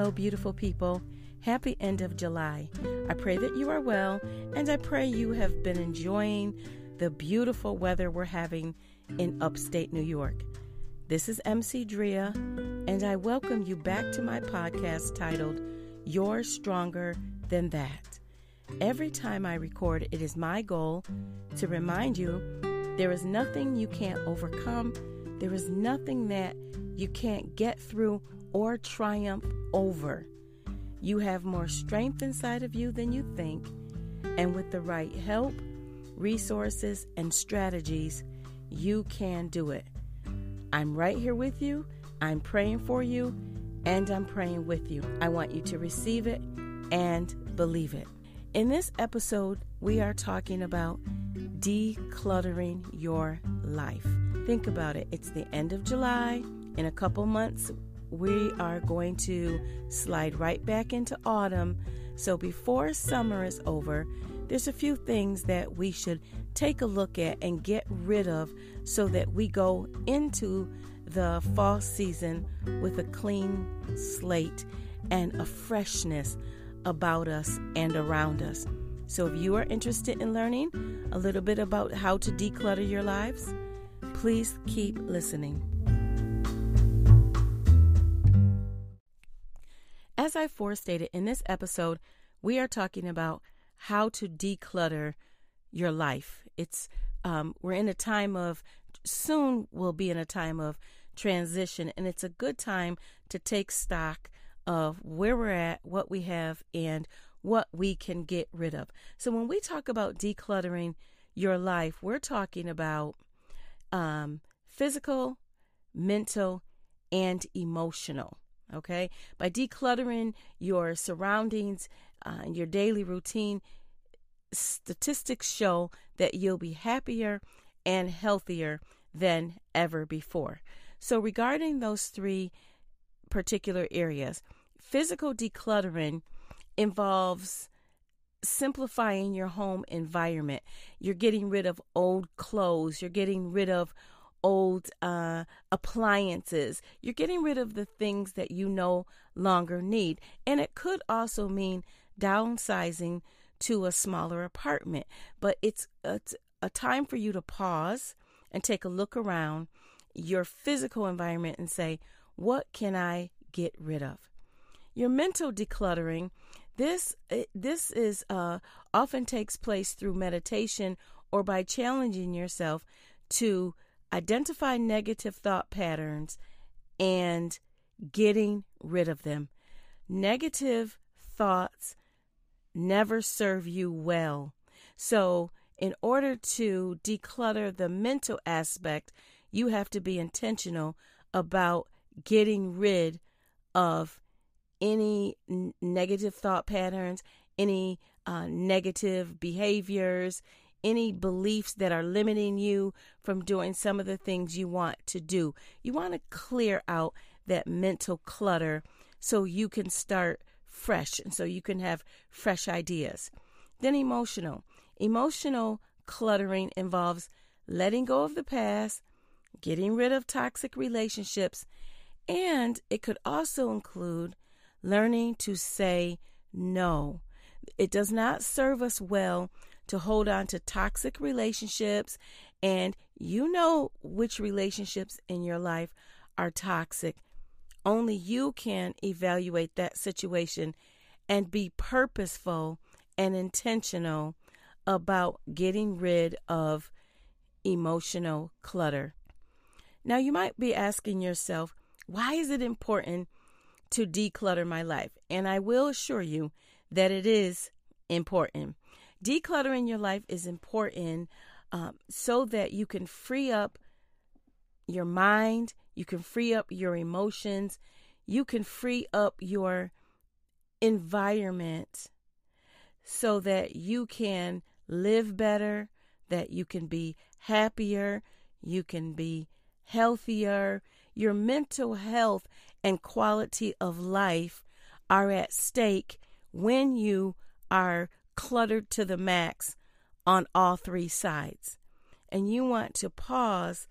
hello, beautiful people. Happy end of July. I pray that you are well, and I pray you have been enjoying the beautiful weather we're having in upstate New York. This is MC Drea, and I welcome you back to my podcast titled You're Stronger Than That. Every time I record, it is my goal to remind you there is nothing you can't overcome, there is nothing that you can't get through or triumph over. You have more strength inside of you than you think, and with the right help, resources, and strategies, you can do it. I'm right here with you. I'm praying for you, and I'm praying with you. I want you to receive it and believe it. In this episode, we are talking about decluttering your life. Think about it. It's the end of July. In a couple months, we are going to slide right back into autumn. So before summer is over, there's a few things that we should take a look at and get rid of so that we go into the fall season with a clean slate and a freshness about us and around us. So, if you are interested in learning a little bit about how to declutter your lives, please keep listening. As I forestated in this episode, we are talking about how to declutter your life. It's um, we're in a time of soon we'll be in a time of transition, and it's a good time to take stock of where we're at, what we have, and what we can get rid of. So when we talk about decluttering your life, we're talking about um, physical, mental, and emotional. Okay? By decluttering your surroundings uh, and your daily routine, statistics show that you'll be happier and healthier than ever before. So, regarding those three particular areas, physical decluttering involves simplifying your home environment. You're getting rid of old clothes, you're getting rid of old uh, appliances. You're getting rid of the things that you no longer need. And it could also mean downsizing to a smaller apartment. But it's, it's a time for you to pause and take a look around your physical environment and say, what can I get rid of? Your mental decluttering, this this is uh, often takes place through meditation or by challenging yourself to identify negative thought patterns and getting rid of them. Negative thoughts never serve you well. So, in order to declutter the mental aspect, you have to be intentional about getting rid of any negative thought patterns, any uh, negative behaviors, any beliefs that are limiting you from doing some of the things you want to do. You want to clear out that mental clutter so you can start fresh and so you can have fresh ideas. Then emotional. Emotional cluttering involves letting go of the past, getting rid of toxic relationships, and it could also include learning to say no. It does not serve us well to hold on to toxic relationships, and you know which relationships in your life are toxic. Only you can evaluate that situation and be purposeful and intentional about getting rid of emotional clutter. Now, you might be asking yourself, why is it important to declutter my life? And I will assure you that it is important. Decluttering your life is important um, so that you can free up your mind, you can free up your emotions, you can free up your environment so that you can live better, that you can be happier, you can be healthier. Your mental health and quality of life are at stake when you are cluttered to the max on all three sides. And you want to pause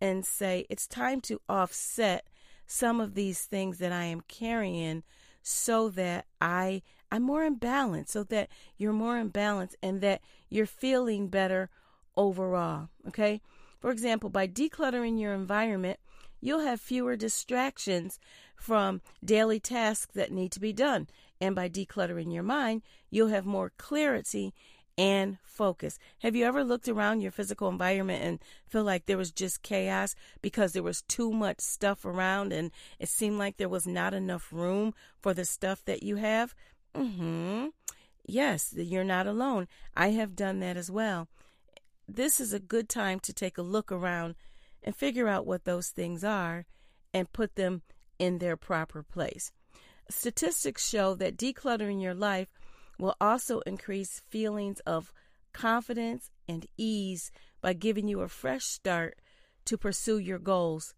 and say, it's time to offset some of these things that I am carrying so that I I'm more in balance, so that you're more in balance and that you're feeling better overall. Okay? For example, by decluttering your environment, you'll have fewer distractions from daily tasks that need to be done. And by decluttering your mind, you'll have more clarity and focus. Have you ever looked around your physical environment and feel like there was just chaos because there was too much stuff around and it seemed like there was not enough room for the stuff that you have? Mm-hmm. Yes, you're not alone. I have done that as well. This is a good time to take a look around and figure out what those things are and put them in their proper place. Statistics show that decluttering your life will also increase feelings of confidence and ease by giving you a fresh start to pursue your goals.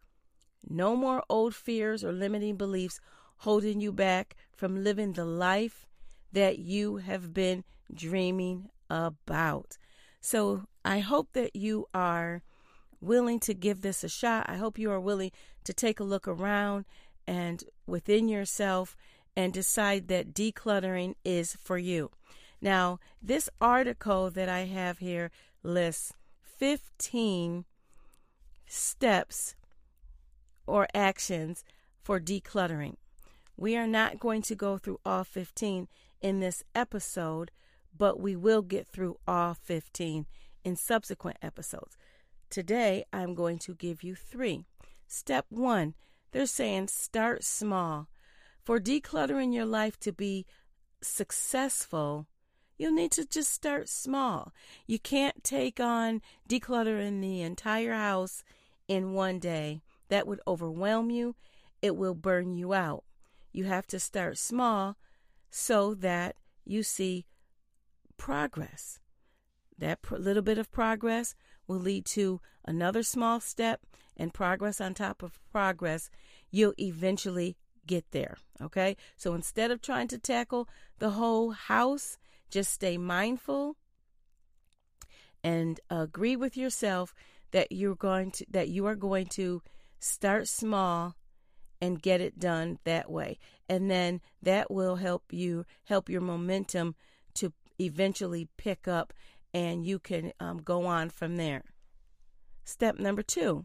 No more old fears or limiting beliefs holding you back from living the life that you have been dreaming about. So I hope that you are willing to give this a shot. I hope you are willing to take a look around and within yourself and decide that decluttering is for you. Now, this article that I have here lists 15 steps or actions for decluttering. We are not going to go through all 15 in this episode, but we will get through all 15 in subsequent episodes. Today, I'm going to give you three. Step one, they're saying start small. For decluttering your life to be successful, you'll need to just start small. You can't take on decluttering the entire house in one day. That would overwhelm you, it will burn you out. You have to start small so that you see progress. That pr- little bit of progress will lead to another small step and progress on top of progress. You'll eventually get there. Okay. So instead of trying to tackle the whole house, just stay mindful and agree with yourself that you're going to that you are going to start small and get it done that way. And then that will help you help your momentum to eventually pick up and you can um, go on from there. Step number two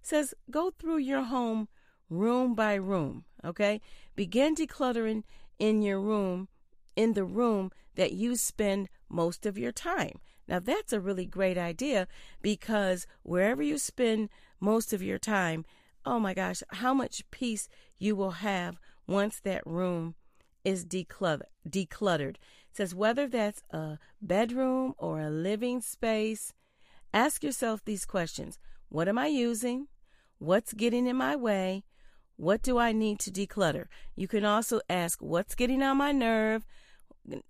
says go through your home room by room. Okay? Begin decluttering in your room, in the room that you spend most of your time. Now, that's a really great idea because wherever you spend most of your time, oh my gosh, how much peace you will have once that room is decluttered. decluttered. Says whether that's a bedroom or a living space, ask yourself these questions What am I using? What's getting in my way? What do I need to declutter? You can also ask what's getting on my nerve?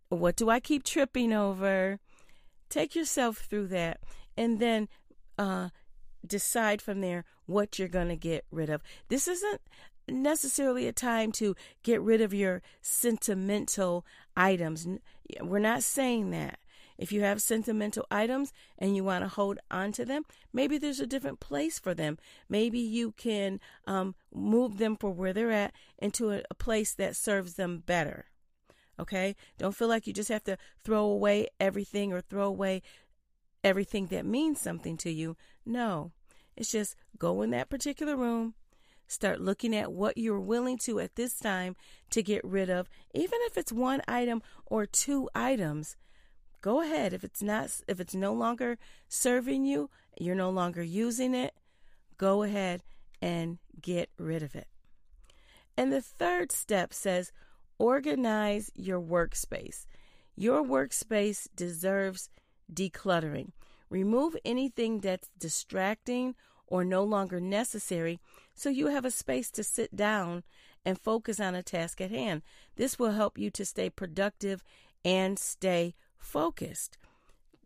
What do I keep tripping over? Take yourself through that and then uh, decide from there what you're going to get rid of. This isn't necessarily a time to get rid of your sentimental items. We're not saying that. If you have sentimental items and you want to hold on to them, maybe there's a different place for them. Maybe you can um, move them from where they're at into a, a place that serves them better. Okay? Don't feel like you just have to throw away everything or throw away everything that means something to you. No. It's just go in that particular room, start looking at what you're willing to at this time to get rid of, even if it's one item or two items. Go ahead. If it's not if it's no longer serving you, you're no longer using it, go ahead and get rid of it. And the third step says organize your workspace. Your workspace deserves decluttering. Remove anything that's distracting or no longer necessary so you have a space to sit down and focus on a task at hand. This will help you to stay productive and stay focused.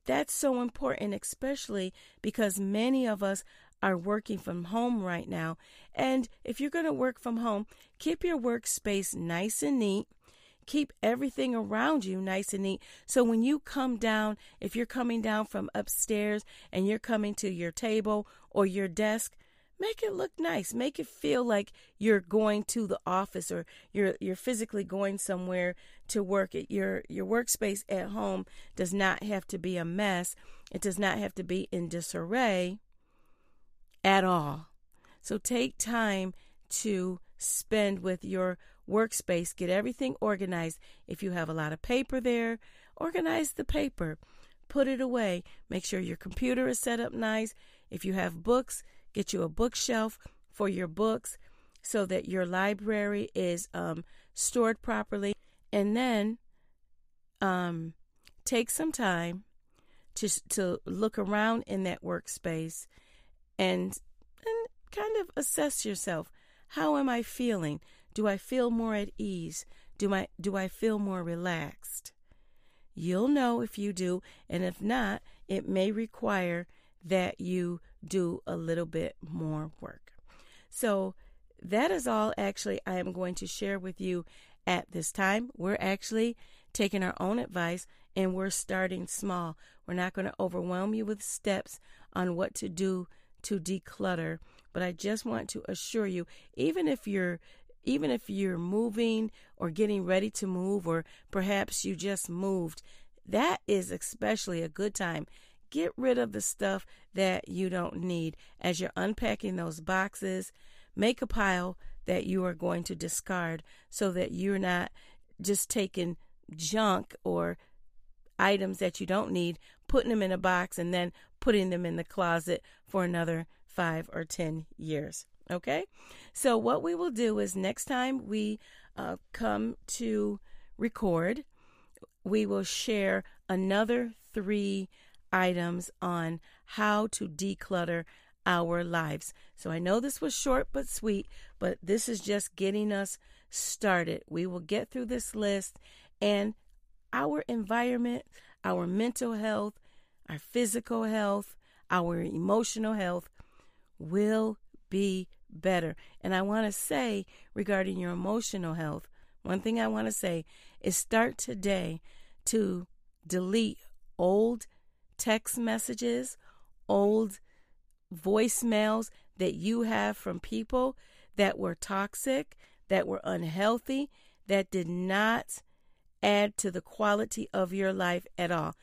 That's so important, especially because many of us are working from home right now. And if you're going to work from home, keep your workspace nice and neat. Keep everything around you nice and neat. So when you come down, if you're coming down from upstairs and you're coming to your table or your desk, make it look nice. Make it feel like you're going to the office or you're you're physically going somewhere to work. At your your workspace at home does not have to be a mess. It does not have to be in disarray at all. So take time to spend with your workspace. Get everything organized. If you have a lot of paper there, organize the paper. Put it away. Make sure your computer is set up nice. If you have books, get you a bookshelf for your books so that your library is um, stored properly. And then um, take some time to, to look around in that workspace and, and kind of assess yourself. How am I feeling? Do I feel more at ease? Do I, do I feel more relaxed? You'll know if you do, and if not, it may require that you do a little bit more work. So, that is all actually I am going to share with you at this time. We're actually taking our own advice and we're starting small. We're not going to overwhelm you with steps on what to do to declutter, but I just want to assure you even if you're even if you're moving or getting ready to move or perhaps you just moved, that is especially a good time Get rid of the stuff that you don't need. As you're unpacking those boxes, make a pile that you are going to discard so that you're not just taking junk or items that you don't need, putting them in a box, and then putting them in the closet for another five or ten years. Okay? So, what we will do is next time we uh, come to record, we will share another three items on how to declutter our lives. So I know this was short but sweet, but this is just getting us started. We will get through this list and our environment, our mental health, our physical health, our emotional health will be better. And I want to say regarding your emotional health, one thing I want to say is start today to delete old text messages, old voicemails that you have from people that were toxic, that were unhealthy, that did not add to the quality of your life at all.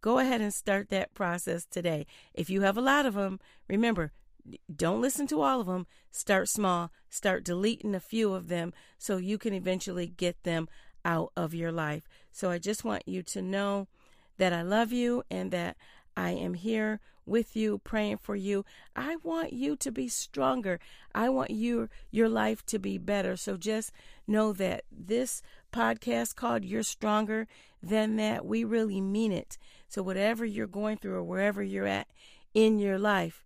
Go ahead and start that process today. If you have a lot of them, remember, don't listen to all of them. Start small. Start deleting a few of them so you can eventually get them out of your life. So I just want you to know that I love you and that I am here with you praying for you. I want you to be stronger. I want you your life to be better. So just know that this podcast called You're Stronger Than That, we really mean it. So whatever you're going through or wherever you're at in your life,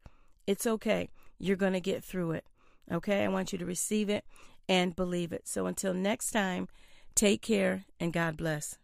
it's okay. You're going to get through it. Okay? I want you to receive it and believe it. So until next time, take care and God bless.